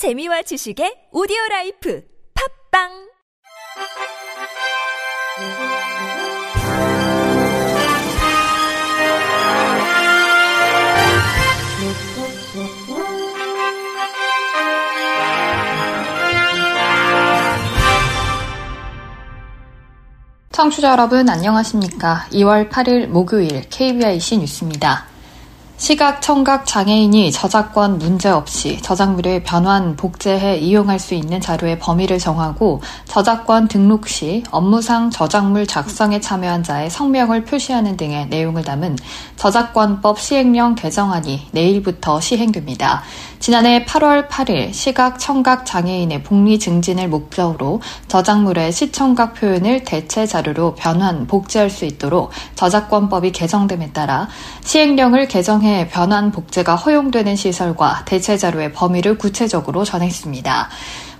재미와 지식의 오디오 라이프 팝빵 청취자 여러분 안녕하십니까? 2월 8일 목요일 KBIC 뉴스입니다. 시각, 청각 장애인이 저작권 문제 없이 저작물을 변환, 복제해 이용할 수 있는 자료의 범위를 정하고 저작권 등록 시 업무상 저작물 작성에 참여한 자의 성명을 표시하는 등의 내용을 담은 저작권법 시행령 개정안이 내일부터 시행됩니다. 지난해 8월 8일 시각, 청각 장애인의 복리 증진을 목적으로 저작물의 시청각 표현을 대체 자료로 변환, 복제할 수 있도록 저작권법이 개정됨에 따라 시행령을 개정해 변환, 복제가 허용되는 시설과 대체 자료의 범위를 구체적으로 정했습니다.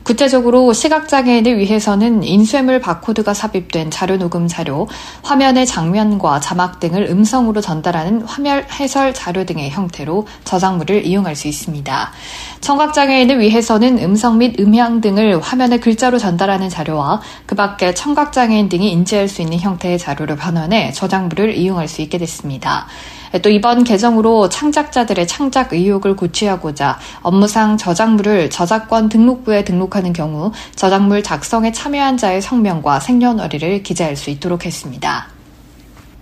구체적으로 시각장애인을 위해서는 인쇄물 바코드가 삽입된 자료 녹음 자료, 화면의 장면과 자막 등을 음성으로 전달하는 화면 해설 자료 등의 형태로 저작물을 이용할 수 있습니다. 청각장애인을 위해서는 음성 및 음향 등을 화면에 글자로 전달하는 자료와 그 밖에 청각장애인 등이 인지할 수 있는 형태의 자료를 변환해 저작물을 이용할 수 있게 됐습니다. 또 이번 개정으로 창작자들의 창작 의욕을 고취하고자 업무상 저작물을 저작권 등록부에 등록하는 경우 저작물 작성에 참여한 자의 성명과 생년월일을 기재할 수 있도록 했습니다.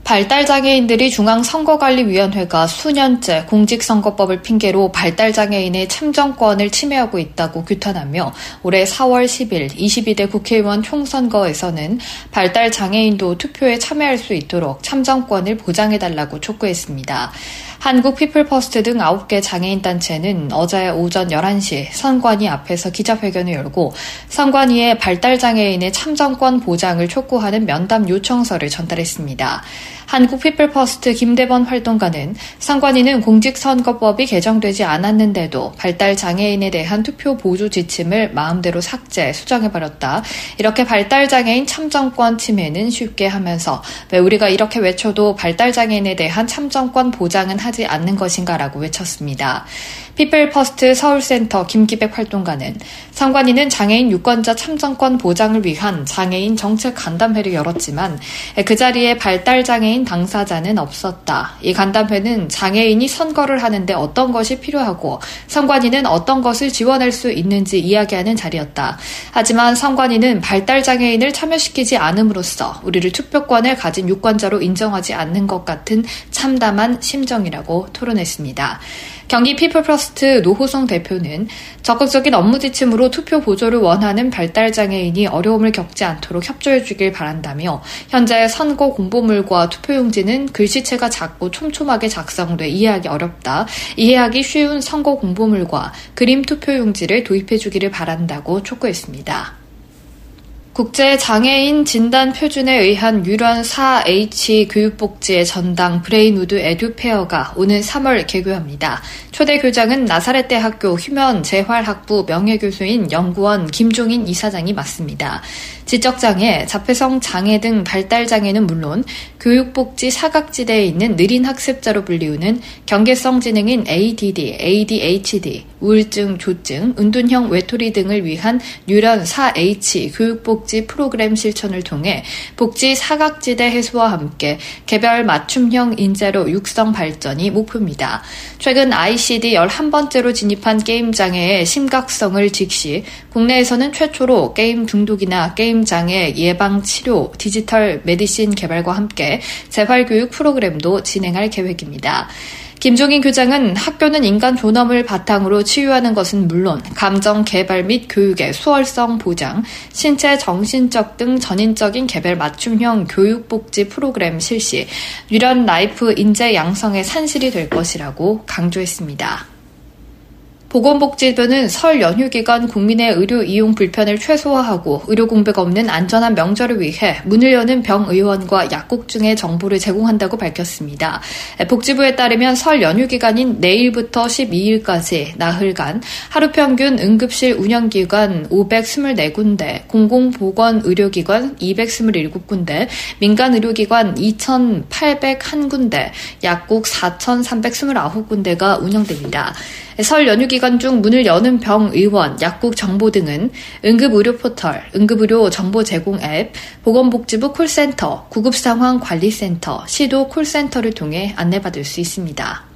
발달장애인들이 중앙선거관리위원회가 수년째 공직선거법을 핑계로 발달장애인의 참정권을 침해하고 있다고 규탄하며 올해 4월 10일 22대 국회의원 총선거에서는 발달장애인도 투표에 참여할 수 있도록 참정권을 보장해달라고 촉구했습니다. 한국 피플퍼스트 등 9개 장애인 단체는 어제 오전 11시 선관위 앞에서 기자회견을 열고 선관위에 발달 장애인의 참정권 보장을 촉구하는 면담 요청서를 전달했습니다. 한국 피플퍼스트 김대범 활동가는 선관위는 공직선거법이 개정되지 않았는데도 발달 장애인에 대한 투표 보조 지침을 마음대로 삭제, 수정해버렸다. 이렇게 발달 장애인 참정권 침해는 쉽게 하면서 왜 우리가 이렇게 외쳐도 발달 장애인에 대한 참정권 보장은 하지 않는 것인가라고 외쳤습니다. 피플퍼스트 서울센터 김기백 활동가는 선관위는 장애인 유권자 참정권 보장을 위한 장애인 정책 간담회를 열었지만 그 자리에 발달 장애인 당사자는 없었다. 이 간담회는 장애인이 선거를 하는데 어떤 것이 필요하고 선관위는 어떤 것을 지원할 수 있는지 이야기하는 자리였다. 하지만 선관위는 발달 장애인을 참여시키지 않음으로써 우리를 투표권을 가진 유권자로 인정하지 않는 것 같은 참담한 심정이라고 토로했습니다. 경기 피플퍼스트 노호성 대표는 적극적인 업무 지침으로 투표 보조를 원하는 발달장애인이 어려움을 겪지 않도록 협조해 주길 바란다며 현재 선거 공보물과 투표용지는 글씨체가 작고 촘촘하게 작성돼 이해하기 어렵다. 이해하기 쉬운 선거 공보물과 그림 투표용지를 도입해 주기를 바란다고 촉구했습니다. 국제장애인 진단 표준에 의한 뉴런 4H 교육복지의 전당 브레인우드 에듀페어가 오는 3월 개교합니다. 초대 교장은 나사렛 대학교 휴먼 재활학부 명예교수인 연구원 김종인 이사장이 맡습니다. 지적장애, 자폐성 장애 등 발달장애는 물론 교육복지 사각지대에 있는 느린 학습자로 불리우는 경계성 지능인 ADD, ADHD, 우울증, 조증, 은둔형 외톨이 등을 위한 뉴런 4H 교육복지 프로그램 실천을 통해 복지 사각지대 해소와 함께 개별 맞춤형 인재로 육성 발전이 목표입니다. 최근 ICD 11번째로 진입한 게임 장애의 심각성을 직시 국내에서는 최초로 게임 중독이나 게임 장애 예방 치료 디지털 medicine 개발과 함께 재활 교육 프로그램도 진행할 계획입니다. 김종인 교장은 학교는 인간 존엄을 바탕으로 치유하는 것은 물론 강점 개발 및 교육의 수월성 보장, 신체 정신적 등 전인적인 개별 맞춤형 교육 복지 프로그램 실시, 뉴런 life 인재 양성의 산실이 될 것이라고 강조했습니다. 보건복지부는 설 연휴 기간 국민의 의료 이용 불편을 최소화하고 의료 공백 없는 안전한 명절을 위해 문을 여는 병의원과 약국 등의 정보를 제공한다고 밝혔습니다. 복지부에 따르면 설 연휴 기간인 내일부터 12일까지 나흘간 하루 평균 응급실 운영기관 524군데, 공공보건의료기관 227군데, 민간의료기관 2,801군데, 약국 4,329군데가 운영됩니다. 설 연휴 기간 의료기관 중 문을 여는 병, 의원, 약국 정보 등은 응급의료 포털, 응급의료 정보 제공 앱, 보건복지부 콜센터, 구급상황 관리센터, 시도 콜센터를 통해 안내받을 수 있습니다.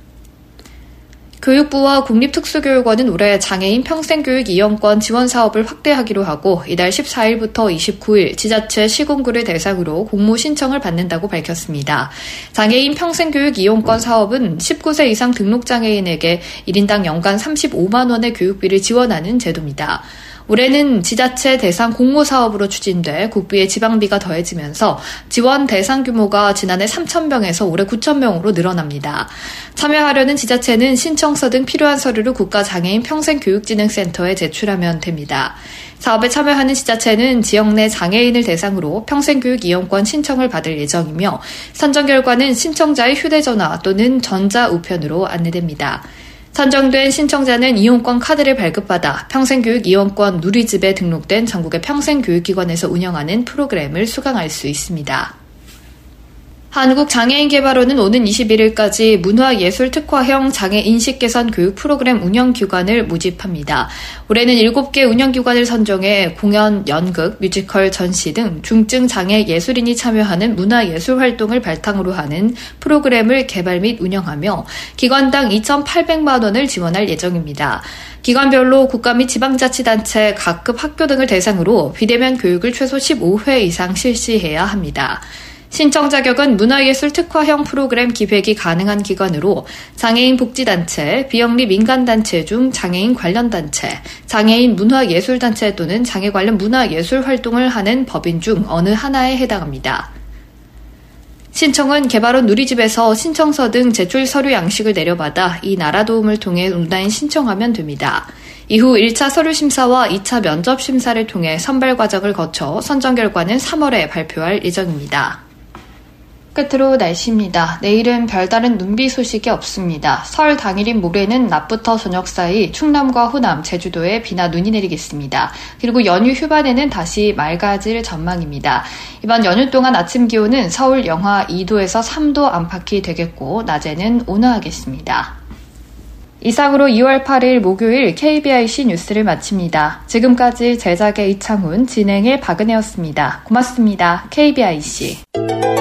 교육부와 국립특수교육원은 올해 장애인 평생교육 이용권 지원 사업을 확대하기로 하고 이달 14일부터 29일 지자체 시군구를 대상으로 공모 신청을 받는다고 밝혔습니다. 장애인 평생교육 이용권 사업은 19세 이상 등록장애인에게 1인당 연간 35만 원의 교육비를 지원하는 제도입니다. 올해는 지자체 대상 공모 사업으로 추진돼 국비의 지방비가 더해지면서 지원 대상 규모가 지난해 3,000명에서 올해 9,000명으로 늘어납니다. 참여하려는 지자체는 신청서 등 필요한 서류를 국가장애인 평생교육진흥센터에 제출하면 됩니다. 사업에 참여하는 지자체는 지역 내 장애인을 대상으로 평생교육 이용권 신청을 받을 예정이며 선정 결과는 신청자의 휴대전화 또는 전자우편으로 안내됩니다. 선정된 신청자는 이용권 카드를 발급받아 평생교육 이용권 누리집에 등록된 전국의 평생교육기관에서 운영하는 프로그램을 수강할 수 있습니다. 한국장애인개발원은 오는 21일까지 문화예술특화형 장애인식 개선 교육 프로그램 운영기관을 모집합니다. 올해는 7개 운영기관을 선정해 공연, 연극, 뮤지컬, 전시 등 중증 장애 예술인이 참여하는 문화예술 활동을 발탕으로 하는 프로그램을 개발 및 운영하며 기관당 2,800만 원을 지원할 예정입니다. 기관별로 국가 및 지방자치단체, 각급 학교 등을 대상으로 비대면 교육을 최소 15회 이상 실시해야 합니다. 신청 자격은 문화예술 특화형 프로그램 기획이 가능한 기관으로 장애인 복지단체, 비영리 민간단체 중 장애인 관련 단체, 장애인 문화예술단체 또는 장애 관련 문화예술 활동을 하는 법인 중 어느 하나에 해당합니다. 신청은 개발원 누리집에서 신청서 등 제출 서류 양식을 내려받아 이 나라 도움을 통해 온라인 신청하면 됩니다. 이후 1차 서류 심사와 2차 면접 심사를 통해 선발 과정을 거쳐 선정 결과는 3월에 발표할 예정입니다. 끝으로 날씨입니다. 내일은 별다른 눈비 소식이 없습니다. 설 당일인 모레는 낮부터 저녁 사이 충남과 호남, 제주도에 비나 눈이 내리겠습니다. 그리고 연휴 휴반에는 다시 맑아질 전망입니다. 이번 연휴 동안 아침 기온은 서울 영하 2도에서 3도 안팎이 되겠고 낮에는 온화하겠습니다. 이상으로 2월 8일 목요일 KBIC 뉴스를 마칩니다. 지금까지 제작의 이창훈, 진행의 박은혜였습니다. 고맙습니다. KBIC.